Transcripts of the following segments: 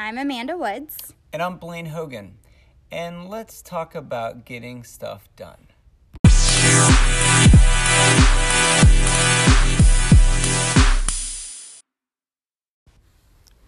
I'm Amanda Woods. And I'm Blaine Hogan. And let's talk about getting stuff done.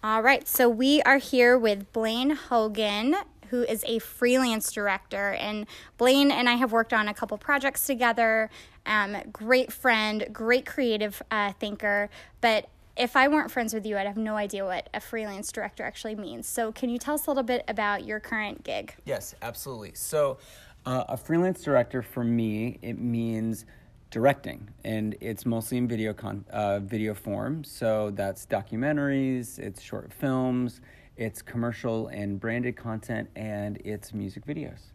All right, so we are here with Blaine Hogan, who is a freelance director. And Blaine and I have worked on a couple projects together. Um, great friend, great creative uh, thinker. But if I weren't friends with you, I'd have no idea what a freelance director actually means. So, can you tell us a little bit about your current gig? Yes, absolutely. So, uh, a freelance director for me, it means directing, and it's mostly in video con- uh, video form. So that's documentaries, it's short films, it's commercial and branded content, and it's music videos.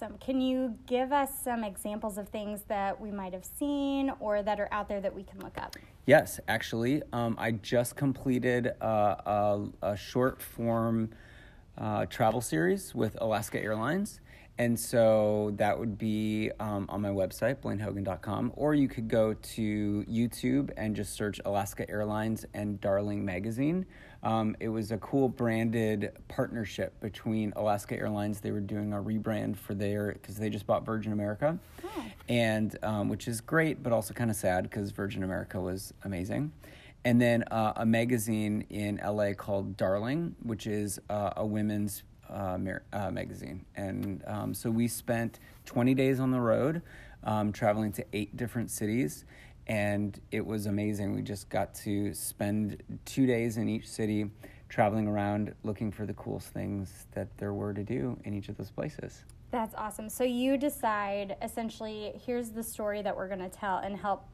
Awesome. Can you give us some examples of things that we might have seen or that are out there that we can look up? Yes, actually, um, I just completed a, a, a short form uh, travel series with Alaska Airlines. And so that would be um, on my website, blainehogan.com, or you could go to YouTube and just search Alaska Airlines and Darling Magazine. Um, it was a cool branded partnership between Alaska Airlines. They were doing a rebrand for their, because they just bought Virgin America, oh. and um, which is great, but also kind of sad because Virgin America was amazing and then uh, a magazine in LA called Darling, which is uh, a women's uh, uh, magazine. And um, so we spent 20 days on the road, um, traveling to eight different cities. And it was amazing. We just got to spend two days in each city, traveling around looking for the coolest things that there were to do in each of those places. That's awesome. So you decide essentially, here's the story that we're going to tell and help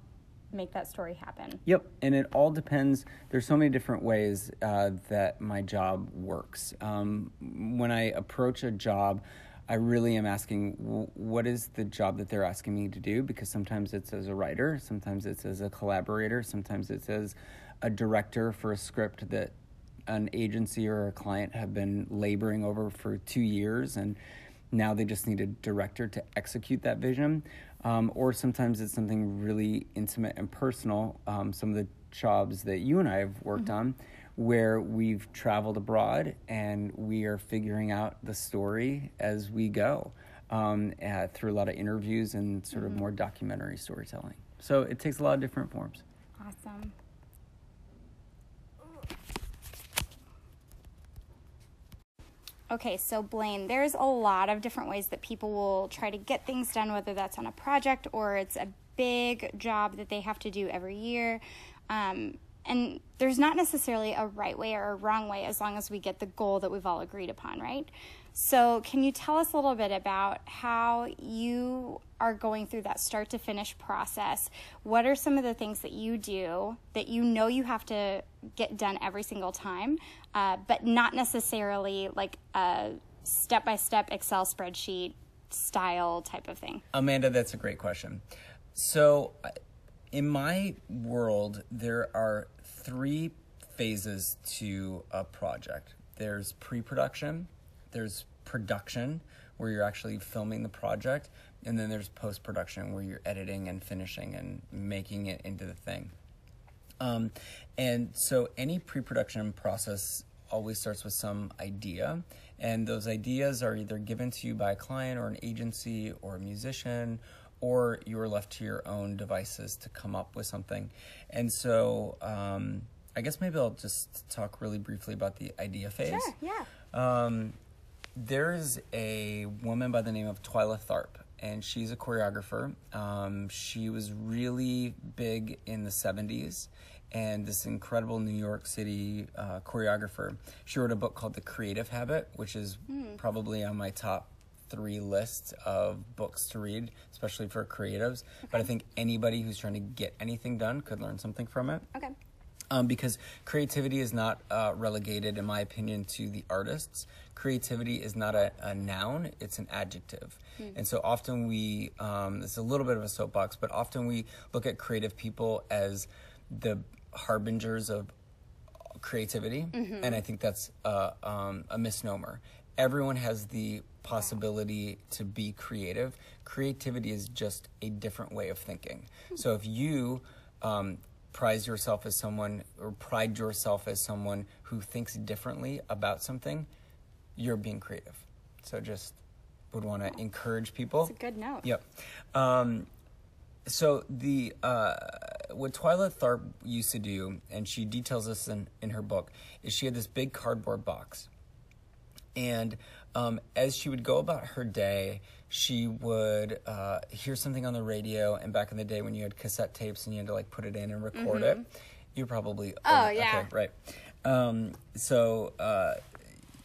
make that story happen. Yep, and it all depends. There's so many different ways uh, that my job works. Um, when I approach a job, I really am asking what is the job that they're asking me to do because sometimes it's as a writer, sometimes it's as a collaborator, sometimes it's as a director for a script that an agency or a client have been laboring over for two years and now they just need a director to execute that vision um, or sometimes it's something really intimate and personal. Um, some of the jobs that you and I have worked mm-hmm. on, where we've traveled abroad and we are figuring out the story as we go um, uh, through a lot of interviews and sort mm-hmm. of more documentary storytelling. So it takes a lot of different forms. Awesome. Okay, so Blaine, there's a lot of different ways that people will try to get things done, whether that's on a project or it's a big job that they have to do every year. Um, and there's not necessarily a right way or a wrong way as long as we get the goal that we've all agreed upon, right? So, can you tell us a little bit about how you are going through that start to finish process? What are some of the things that you do that you know you have to get done every single time, uh, but not necessarily like a step by step Excel spreadsheet style type of thing? Amanda, that's a great question. So, in my world, there are three phases to a project there's pre production there's production where you're actually filming the project, and then there's post production where you're editing and finishing and making it into the thing. Um, and so any pre production process always starts with some idea, and those ideas are either given to you by a client or an agency or a musician. Or you're left to your own devices to come up with something. And so, um, I guess maybe I'll just talk really briefly about the idea phase. Sure, yeah. Um, there's a woman by the name of Twyla Tharp, and she's a choreographer. Um, she was really big in the 70s, and this incredible New York City uh, choreographer. She wrote a book called The Creative Habit, which is mm. probably on my top three list of books to read, especially for creatives. Okay. But I think anybody who's trying to get anything done could learn something from it. Okay um, because creativity is not uh, relegated, in my opinion, to the artists. Creativity is not a, a noun; it's an adjective. Mm. And so often we, um, it's a little bit of a soapbox, but often we look at creative people as the harbingers of creativity, mm-hmm. and I think that's uh, um, a misnomer. Everyone has the possibility to be creative. Creativity is just a different way of thinking. Mm. So if you um, prize yourself as someone or pride yourself as someone who thinks differently about something, you're being creative. So just would want to encourage people. It's a good note. Yep. Um, so the uh, what Twyla Tharp used to do, and she details this in, in her book, is she had this big cardboard box, and um, as she would go about her day, she would uh, hear something on the radio. And back in the day, when you had cassette tapes and you had to like put it in and record it, you probably Oh, yeah. okay, right. Um, so uh,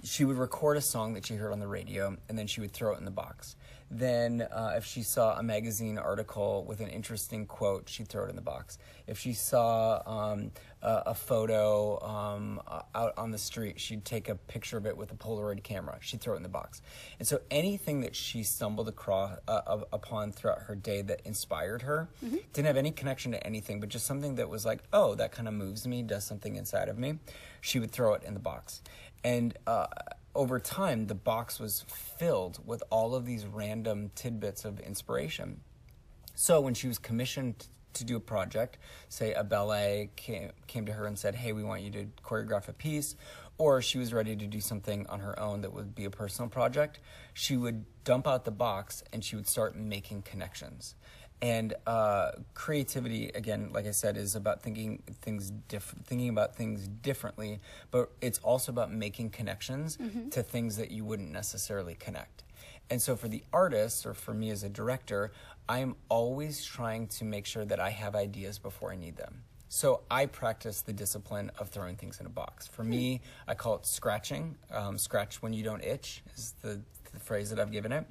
she would record a song that she heard on the radio and then she would throw it in the box. Then, uh, if she saw a magazine article with an interesting quote, she'd throw it in the box. If she saw um, a, a photo um, out on the street, she'd take a picture of it with a Polaroid camera. She'd throw it in the box. And so, anything that she stumbled across uh, upon throughout her day that inspired her didn't have any connection to anything, but just something that was like, oh, that kind of moves me, does something inside of me. She would throw it in the box. And uh, over time, the box was filled with all of these random tidbits of inspiration. So when she was commissioned to do a project, say a ballet came, came to her and said, Hey, we want you to choreograph a piece, or she was ready to do something on her own that would be a personal project, she would dump out the box and she would start making connections. And uh, creativity, again, like I said, is about thinking things diff- thinking about things differently, but it's also about making connections to things that you wouldn't necessarily connect. And so for the artist, or for me as a director, I'm always trying to make sure that I have ideas before I need them. So I practice the discipline of throwing things in a box. For me, I call it scratching. Um, scratch when you don't itch is the, the phrase that I've given it.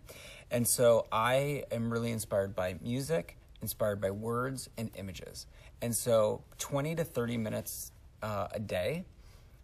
And so I am really inspired by music, inspired by words and images. And so 20 to 30 minutes uh, a day,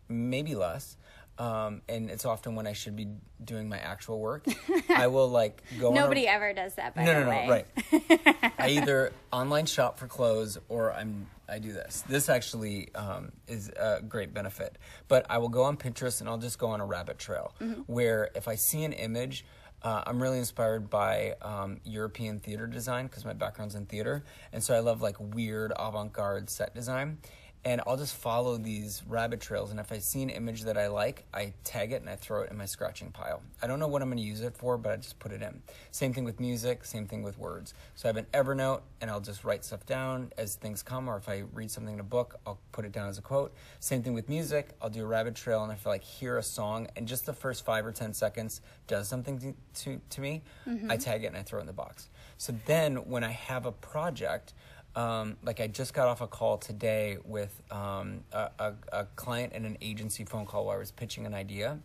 maybe less. Um, and it's often when I should be doing my actual work. I will like go. on a- Nobody ever does that, by no, the no, no, way. right. I either online shop for clothes or I'm I do this. This actually um, is a great benefit. But I will go on Pinterest and I'll just go on a rabbit trail where if I see an image. Uh, I'm really inspired by um, European theater design because my background's in theater, and so I love like weird avant-garde set design. And I'll just follow these rabbit trails, and if I see an image that I like, I tag it and I throw it in my scratching pile. I don't know what I'm going to use it for, but I just put it in. Same thing with music, same thing with words. So I have an Evernote, and I'll just write stuff down as things come, or if I read something in a book, I'll put it down as a quote. Same thing with music. I'll do a rabbit trail, and if I like hear a song, and just the first five or ten seconds does something to to, to me, I mm-hmm. tag it and I throw it in the box. So then when I have a project um, like I just got off a call today with um, a, a, a client and an agency phone call where I was pitching an idea.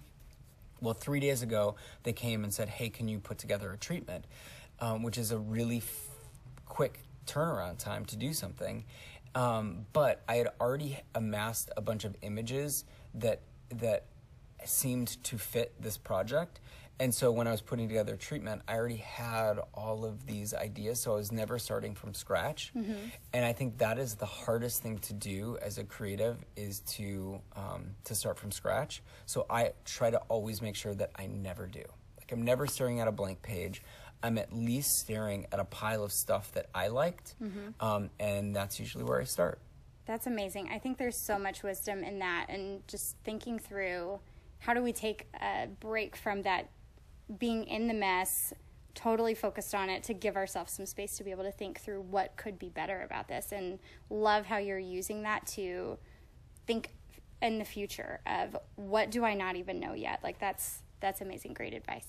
Well, three days ago, they came and said, "Hey, can you put together a treatment?" Um, which is a really f- quick turnaround time to do something. Um, but I had already amassed a bunch of images that that seemed to fit this project. And so when I was putting together treatment, I already had all of these ideas, so I was never starting from scratch. And I think that is the hardest thing to do as a creative is to um, to start from scratch. So I try to always make sure that I never do. Like I'm never staring at a blank page. I'm at least staring at a pile of stuff that I liked, um, and that's usually where I start. That's amazing. I think there's so much wisdom in that, and just thinking through how do we take a break from that being in the mess, totally focused on it, to give ourselves some space to be able to think through what could be better about this. And love how you're using that to think in the future of what do I not even know yet. Like that's that's amazing. Great advice.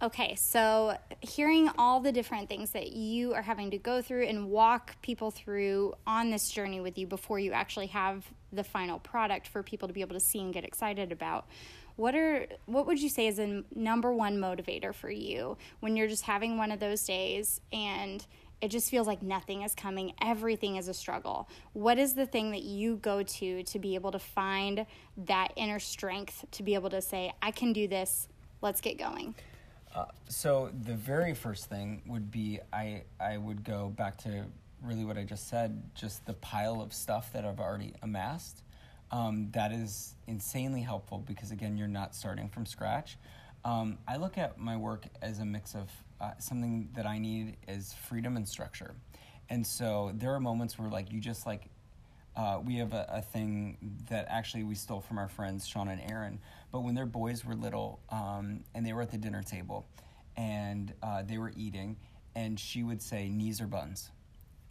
Okay, so hearing all the different things that you are having to go through and walk people through on this journey with you before you actually have the final product for people to be able to see and get excited about. What are what would you say is a number one motivator for you when you're just having one of those days and it just feels like nothing is coming, everything is a struggle. What is the thing that you go to to be able to find that inner strength to be able to say I can do this, let's get going? Uh, so the very first thing would be I I would go back to really what I just said, just the pile of stuff that I've already amassed. Um, that is insanely helpful because again, you're not starting from scratch. Um, I look at my work as a mix of uh, something that I need is freedom and structure. And so there are moments where like you just like uh, we have a, a thing that actually we stole from our friends Sean and Aaron. But when their boys were little um, and they were at the dinner table and uh, they were eating, and she would say knees or buns,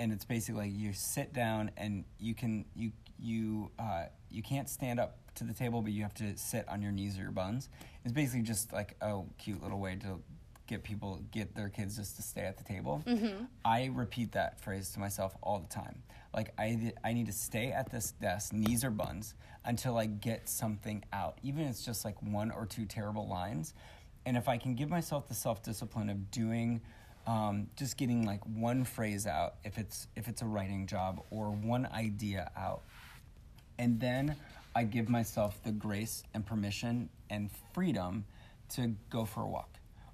and it's basically like you sit down and you can you you uh, you can't stand up to the table, but you have to sit on your knees or your buns. It's basically just like a cute little way to get people get their kids just to stay at the table. Mm-hmm. I repeat that phrase to myself all the time. Like I I need to stay at this desk, knees or buns, until I get something out. Even if it's just like one or two terrible lines. And if I can give myself the self discipline of doing um, just getting like one phrase out if it's if it's a writing job or one idea out and then i give myself the grace and permission and freedom to go for a walk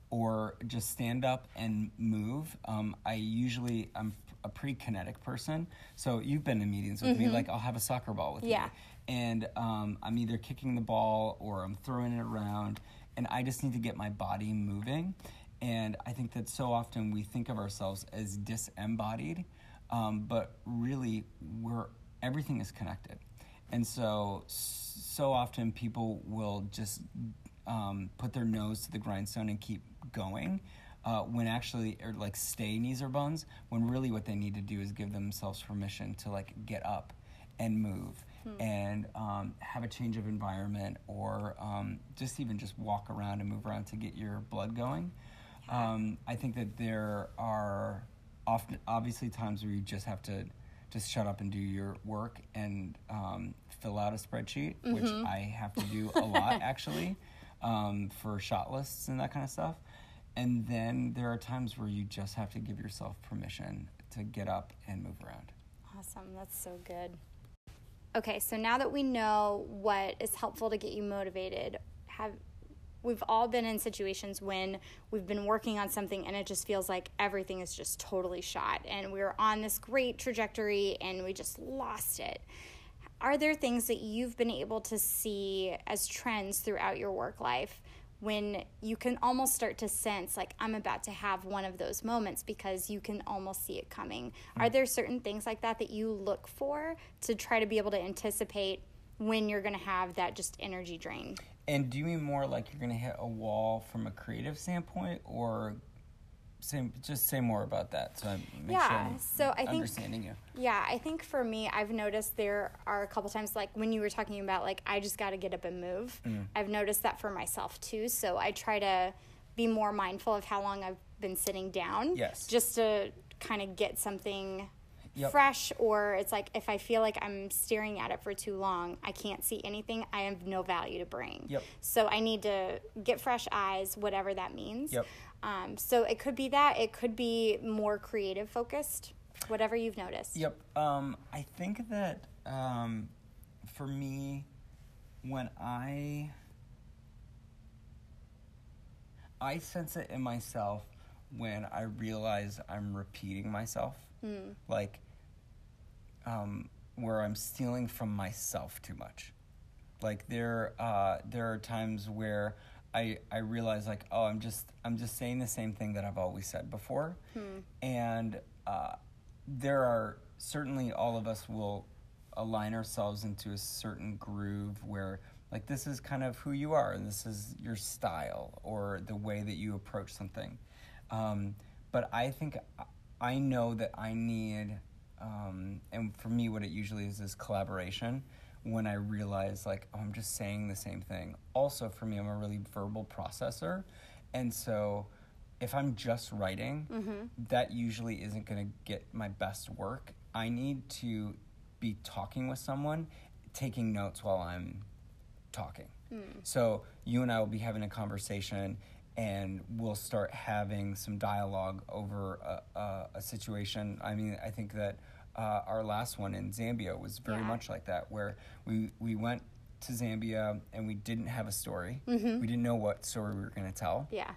or just stand up and move. Um, I usually I'm a pretty kinetic person, so you've been in meetings with mm-hmm. me. Like I'll have a soccer ball with yeah. me, and um, I'm either kicking the ball or I'm throwing it around, and I just need to get my body moving. And I think that so often we think of ourselves as disembodied, um, but really we're everything is connected. And so, so often people will just um, put their nose to the grindstone and keep going uh, when actually or like stay knees or buns when really what they need to do is give themselves permission to like get up and move hmm. and um, have a change of environment or um, just even just walk around and move around to get your blood going um, i think that there are often obviously times where you just have to just shut up and do your work and um, fill out a spreadsheet mm-hmm. which i have to do a lot actually um, for shot lists and that kind of stuff and then there are times where you just have to give yourself permission to get up and move around. Awesome. That's so good. Okay, so now that we know what is helpful to get you motivated, have we've all been in situations when we've been working on something and it just feels like everything is just totally shot and we we're on this great trajectory and we just lost it. Are there things that you've been able to see as trends throughout your work life when you can almost start to sense like I'm about to have one of those moments because you can almost see it coming. Mm-hmm. Are there certain things like that that you look for to try to be able to anticipate when you're going to have that just energy drain? And do you mean more like you're going to hit a wall from a creative standpoint or say just say more about that so I make yeah, sure I'm so I think understanding you. Yeah, I think for me, I've noticed there are a couple times like when you were talking about like I just got to get up and move. Mm. I've noticed that for myself too. So I try to be more mindful of how long I've been sitting down. Yes. Just to kind of get something Yep. fresh or it's like if I feel like I'm staring at it for too long, I can't see anything, I have no value to bring. Yep. So I need to get fresh eyes, whatever that means. Yep. Um, so it could be that. It could be more creative focused, whatever you've noticed. Yep. Um, I think that um, for me, when I I sense it in myself when I realize I'm repeating myself, mm. like um, where I'm stealing from myself too much. Like there, uh, there are times where I I realize like oh I'm just I'm just saying the same thing that I've always said before, hmm. and uh, there are certainly all of us will align ourselves into a certain groove where like this is kind of who you are and this is your style or the way that you approach something. Um, but I think I know that I need, um, and for me, what it usually is is collaboration when I realize like oh, I'm just saying the same thing. Also, for me, I'm a really verbal processor, and so if I'm just writing, mm-hmm. that usually isn't going to get my best work. I need to be talking with someone, taking notes while I'm talking. Mm. So you and I will be having a conversation, and we'll start having some dialogue over a, a, a situation. I mean, I think that uh, our last one in Zambia was very yeah. much like that, where we we went to Zambia and we didn't have a story. Mm-hmm. We didn't know what story we were going to tell. Yeah.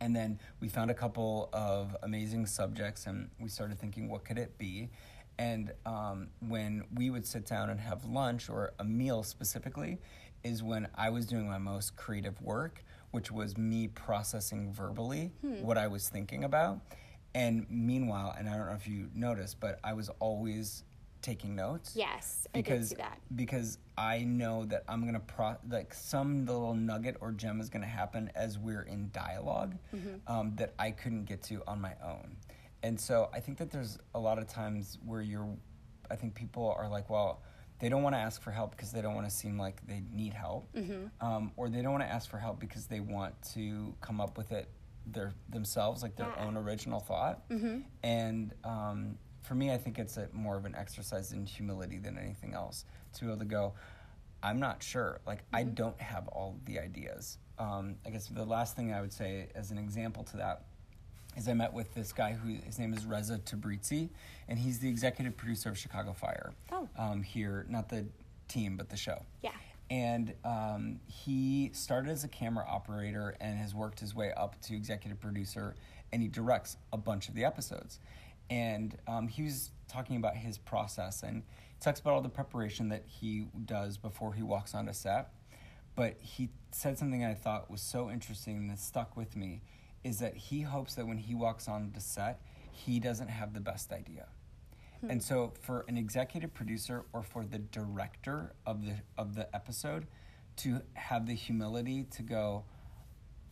And then we found a couple of amazing subjects, and we started thinking, what could it be? And um, when we would sit down and have lunch or a meal specifically, is when I was doing my most creative work, which was me processing verbally hmm. what I was thinking about And meanwhile, and I don't know if you noticed, but I was always taking notes. Yes, because I did see that. because I know that I'm gonna pro like some little nugget or gem is gonna happen as we're in dialog Mm-hmm. um, that I couldn't get to on my own, and so I think that there's a lot of times where you're, I think people are like, well, they don't want to ask for help because they don't want to seem like they need help, Mm-hmm. um, or they don't want to ask for help because they want to come up with it their themselves, like their Yeah. own original thought, Mm-hmm. and um, for me, I think it's a, more of an exercise in humility than anything else to be able to go. I'm not sure. Like I don't have all the ideas. Um, I guess the last thing I would say as an example to that is I met with this guy who his name is Reza Tabrizi, and he's the executive producer of Chicago Fire. Oh. Um, here, not the team, but the show. Yeah. And um, he started as a camera operator and has worked his way up to executive producer, and he directs a bunch of the episodes. And um, he was talking about his process, and he talks about all the preparation that he does before he walks onto set. But he said something I thought was so interesting and that stuck with me is that he hopes that when he walks onto set, he doesn't have the best idea. And so for an executive producer or for the director of the of the episode to have the humility to go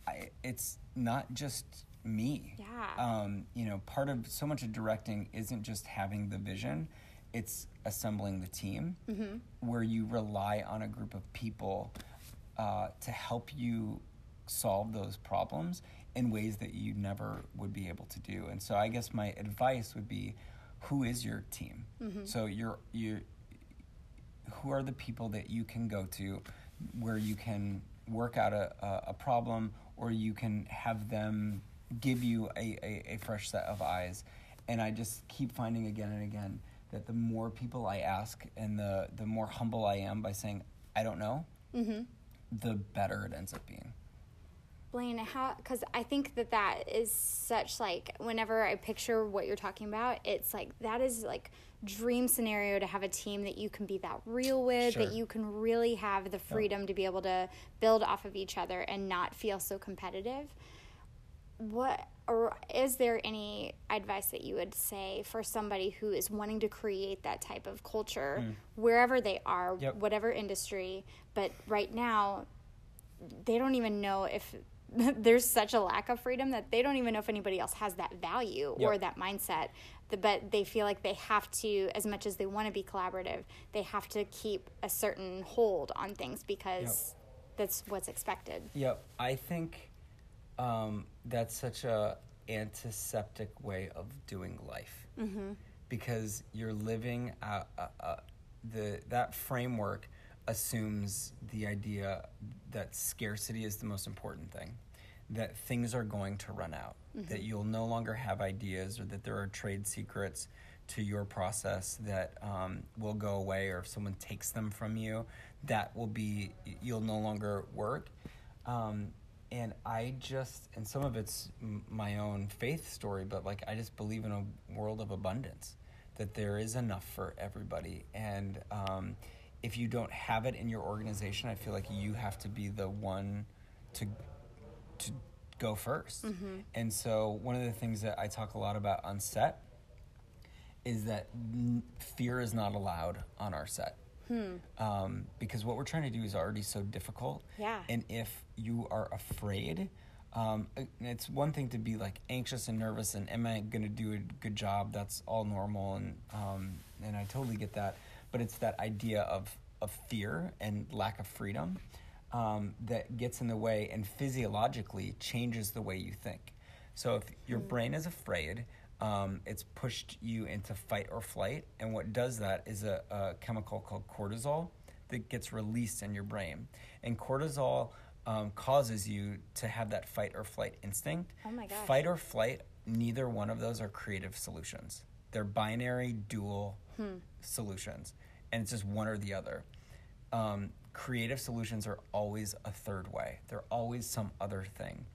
I, it's not just me. Yeah. Um, you know, part of so much of directing isn't just having the vision, it's assembling the team where you rely on a group of people uh, to help you solve those problems in ways that you never would be able to do. And so I guess my advice would be who is your team? Mm-hmm. So you're you who are the people that you can go to where you can work out a, a, a problem or you can have them give you a, a, a fresh set of eyes? And i just keep finding again and again that the more people i ask and the, the more humble i am by saying i don't know mm-hmm. the better it ends up being Blaine, how? Because I think that that is such like whenever I picture what you're talking about, it's like that is like dream scenario to have a team that you can be that real with, Sure. that you can really have the freedom to be able to build off of each other and not feel so competitive. What or is there any advice that you would say for somebody who is wanting to create that type of culture hmm. wherever they are, Yep. whatever industry, but right now they don't even know if there's such a lack of freedom that they don't even know if anybody else has that value or that mindset. But they feel like they have to, as much as they want to be collaborative, they have to keep a certain hold on things because that's what's expected. Yep, I think um, that's such a antiseptic way of doing life. Because you're living a, a, a, the that framework assumes the idea that scarcity is the most important thing that things are going to run out that you'll no longer have ideas or that there are trade secrets to your process that um, will go away or if someone takes them from you that will be you'll no longer work. Um, and i just and some of it's my own faith story but like i just believe in a world of abundance that there is enough for everybody. And um, if you don't have it in your organization i feel like you have to be the one to to go 1st and so one of the things that i talk a lot about on set is that n- fear is not allowed on our set. Um, because what we're trying to do is already so difficult. Yeah. And if you are afraid, um, it's one thing to be like anxious and nervous and am I going to do a good job? That's all normal and um, and I totally get that. But it's that idea of of fear and lack of freedom um, that gets in the way and physiologically changes the way you think. So if your brain is afraid, um, it's pushed you into fight or flight. And what does that is a, a chemical called cortisol that gets released in your brain. And cortisol um, causes you to have that fight or flight instinct. Oh my gosh. Fight or flight, neither one of those are creative solutions. They're binary, dual solutions. And it's just one or the other. Um, creative solutions are always a third way, they're always some other thing.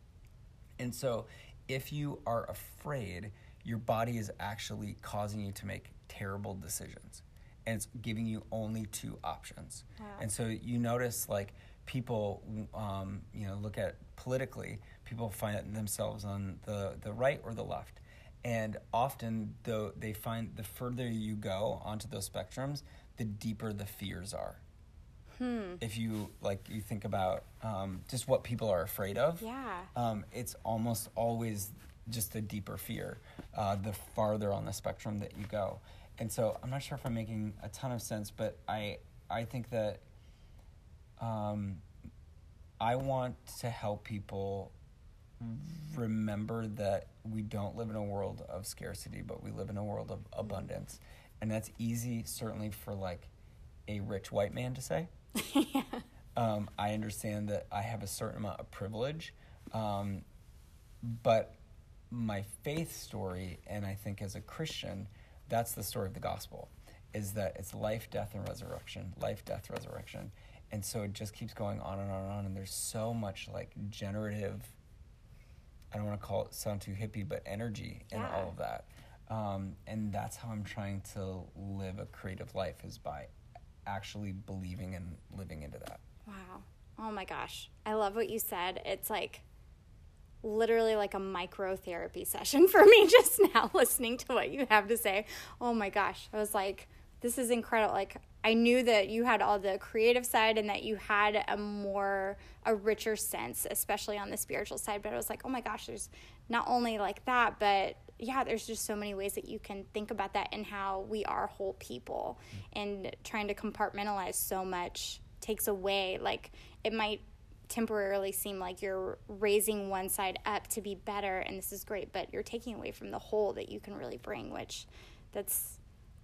And so, if you are afraid, your body is actually causing you to make terrible decisions. And it's giving you only two options. Wow. And so, you notice like people, um, you know, look at politically, people find themselves on the, the right or the left. And often, though, they find the further you go onto those spectrums, the deeper the fears are. Hmm. If you like, you think about um, just what people are afraid of. Yeah. Um, it's almost always just a deeper fear, uh, the farther on the spectrum that you go. And so, I'm not sure if I'm making a ton of sense, but I I think that um, I want to help people remember that we don't live in a world of scarcity, but we live in a world of abundance. And that's easy, certainly, for like a rich white man to say. yeah. Um, I understand that I have a certain amount of privilege, um, but my faith story, and I think as a Christian, that's the story of the gospel, is that it's life, death, and resurrection, life, death, resurrection, and so it just keeps going on and on and on, and there's so much like generative. I don't want to call it sound too hippie, but energy in Yeah. all of that, um, and that's how I'm trying to live a creative life is by actually believing and living into that. Wow. Oh my gosh. I love what you said. It's like literally like a micro therapy session for me just now listening to what you have to say. Oh my gosh. I was like, this is incredible. Like, I knew that you had all the creative side and that you had a more, a richer sense, especially on the spiritual side. But I was like, oh my gosh, there's not only like that, but yeah, there's just so many ways that you can think about that and how we are whole people and trying to compartmentalize so much takes away like it might temporarily seem like you're raising one side up to be better and this is great but you're taking away from the whole that you can really bring which that's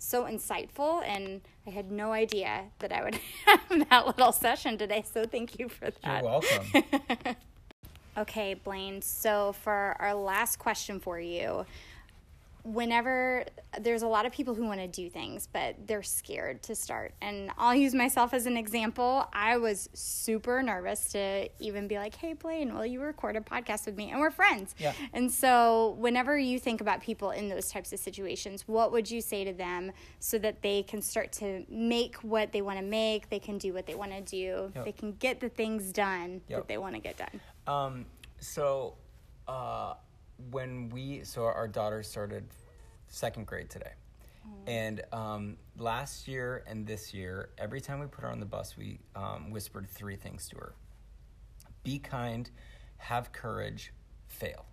so insightful and i had no idea that i would have that little session today so thank you for that You're welcome. Okay, Blaine. So, for our last question for you, whenever there's a lot of people who want to do things, but they're scared to start. And I'll use myself as an example. I was super nervous to even be like, hey, Blaine, will you record a podcast with me? And we're friends. Yeah. And so, whenever you think about people in those types of situations, what would you say to them so that they can start to make what they want to make? They can do what they want to do. Yep. They can get the things done Yep. that they want to get done. Um, so, uh, when we, so our daughter started second grade today. And um, last year and this year, every time we put her on the bus, we um, whispered three things to her be kind, have courage, fail.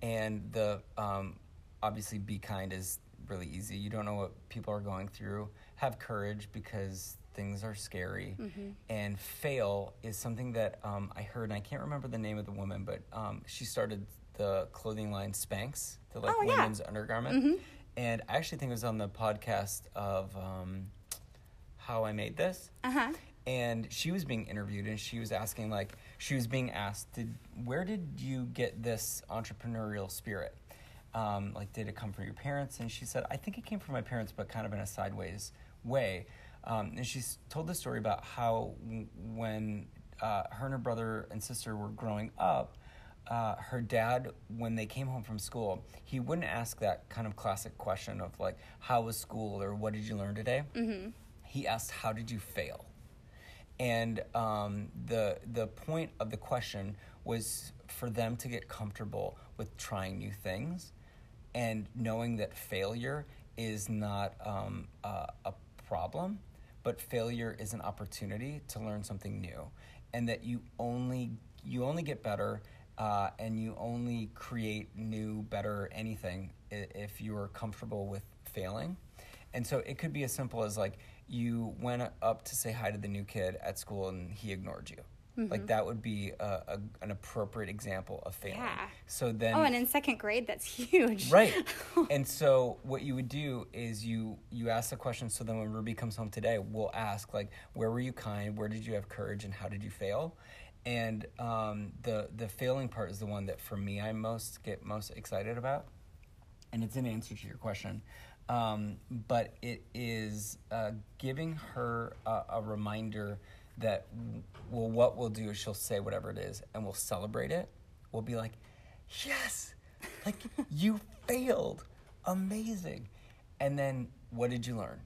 And the um, obviously, be kind is really easy. You don't know what people are going through. Have courage because things are scary. And fail is something that um, I heard, and I can't remember the name of the woman, but um, she started the clothing line Spanx, the like Oh, yeah. women's undergarment. And I actually think it was on the podcast of um, How I Made This Uh huh. and she was being interviewed and she was asking like she was being asked did where did you get this entrepreneurial spirit um, like did it come from your parents and she said i think it came from my parents but kind of in a sideways way um, and she told the story about how w- when uh, her and her brother and sister were growing up uh, her dad, when they came home from school, he wouldn't ask that kind of classic question of like, "How was school?" or "What did you learn today?" Mm-hmm. He asked, "How did you fail?" And um, the the point of the question was for them to get comfortable with trying new things, and knowing that failure is not um, a, a problem, but failure is an opportunity to learn something new, and that you only you only get better, uh, and you only create new, better anything if you are comfortable with failing. And so it could be as simple as like you went up to say hi to the new kid at school and he ignored you. Like that would be a, a, an appropriate example of failing. Yeah. So then Oh, and in second grade, that's huge. right and so what you would do is you you ask the question so then when ruby comes home today we'll ask like where were you kind where did you have courage and how did you fail and um, the the failing part is the one that for me i most get most excited about and it's an answer to your question. Um, but it is uh, giving her a, a reminder that well what we'll do is she'll say whatever it is and we'll celebrate it. We'll be like yes like you failed. Amazing. And then what did you learn?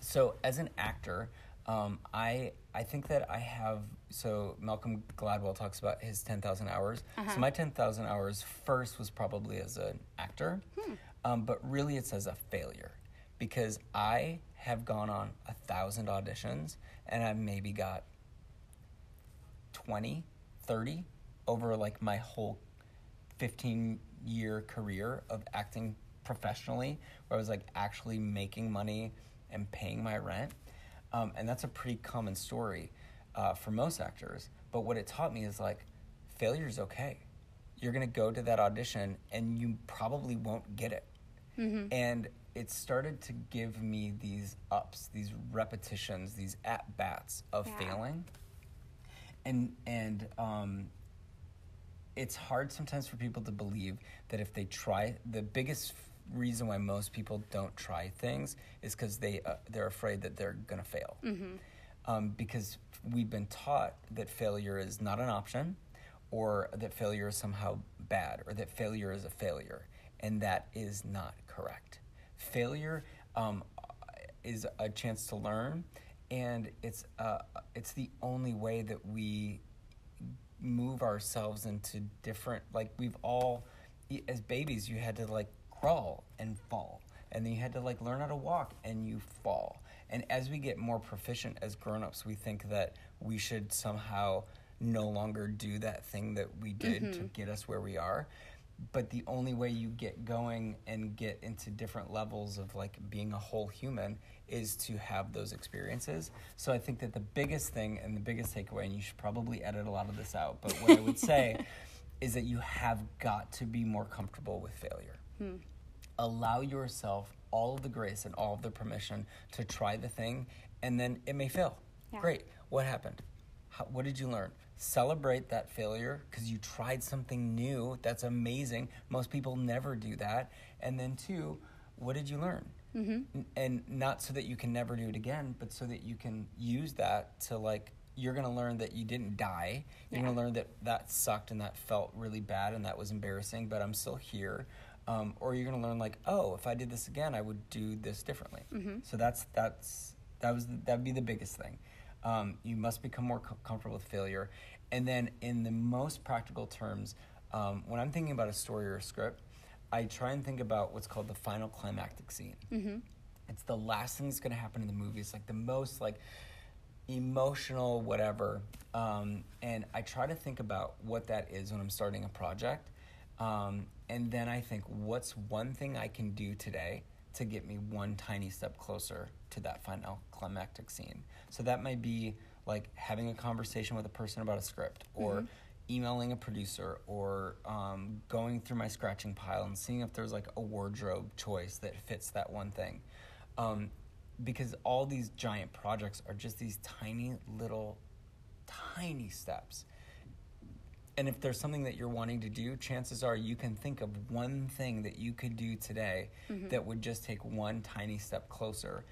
So as an actor Um, I I think that I have so Malcolm Gladwell talks about his ten thousand hours. Uh-huh. So my ten thousand hours first was probably as an actor, Hmm. um, but really it's as a failure because I have gone on a thousand auditions and I've maybe got 20, 30 over like my whole 15 year career of acting professionally where I was like actually making money and paying my rent. Um, and that's a pretty common story uh, for most actors. But what it taught me is like failure is okay. You're going to go to that audition and you probably won't get it. And it started to give me these ups, these repetitions, these at bats of Yeah. failing. And, and, um, it's hard sometimes for people to believe that if they try the biggest reason why most people don't try things is because they uh, they're afraid that they're gonna fail. Um, because we've been taught that failure is not an option or that failure is somehow bad or that failure is a failure and that is not correct. Failure um, is a chance to learn and it's uh, it's the only way that we move ourselves into different like we've all as babies you had to like crawl and fall. And then you had to like learn how to walk and you fall. And as we get more proficient as grown-ups we think that we should somehow no longer do that thing that we did to mm-hmm. get us where we are. But the only way you get going and get into different levels of like being a whole human is to have those experiences. So i think that the biggest thing and the biggest takeaway and you should probably edit a lot of this out but what i would say is that you have got to be more comfortable with failure allow yourself all of the grace and all of the permission to try the thing and then it may fail. Yeah. great. What happened? How, what did you learn? Celebrate that failure because you tried something new that's amazing. Most people never do that. And then two what did you learn? Mm-hmm. and not so that you can never do it again but so that you can use that to like you're going to learn that you didn't die. You're Yeah. going to learn that that sucked and that felt really bad and that was embarrassing but i'm still here um, or you're going to learn like oh if i did this again i would do this differently. So that's that's that was that would be the biggest thing. Um, you must become more co- comfortable with failure. And then in the most practical terms um, when i'm thinking about a story or a script i try and think about what's called the final climactic scene. It's the last thing that's going to happen in the movie. It's like the most like emotional whatever. Um, and i try to think about what that is when i'm starting a project um, and then i think what's one thing i can do today to get me one tiny step closer to that final climactic scene? So that might be like having a conversation with a person about a script or emailing a producer or um, going through my scratching pile and seeing if there's like a wardrobe choice that fits that one thing. Um, because all these giant projects are just these tiny little tiny steps and if there's something that you're wanting to do chances are you can think of one thing that you could do today that would just take one tiny step closer.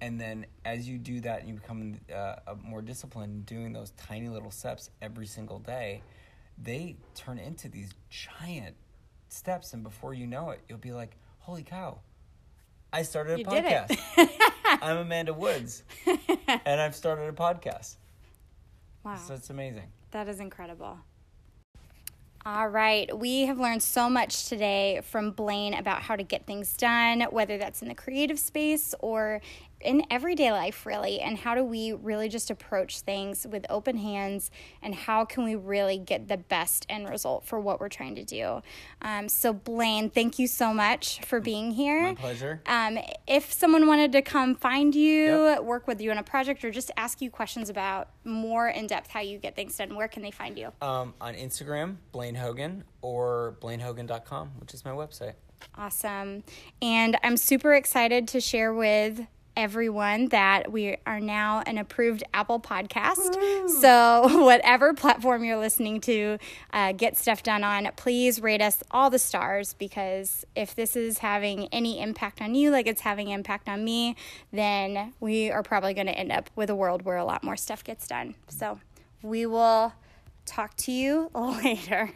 And then as you do that and you become uh, more disciplined doing those tiny little steps every single day they turn into these giant steps. And before you know it you'll be like holy cow i started a You podcast. I'm amanda woods and i've started a podcast. Wow. so it's amazing. That is incredible. All right. We have learned so much today from Blaine about how to get things done, whether that's in the creative space or in everyday life, really. And how do we really just approach things with open hands and how can we really get the best end result for what we're trying to do? Um, so, Blaine, thank you so much for being here. my pleasure Um, if someone wanted to come find you, Yep. work with you on a project, or just ask you questions about more in depth how you get things done, where can they find you? um, on Instagram, Blaine Hogan, or blainehogan.com, which is my website. Awesome. And I'm super excited to share with everyone that we are now an approved Apple podcast. So, whatever platform you're listening to, uh, get stuff done on, please rate us all the stars because if this is having any impact on you, like it's having impact on me, then we are probably going to end up with a world where a lot more stuff gets done. So, we will talk to you later.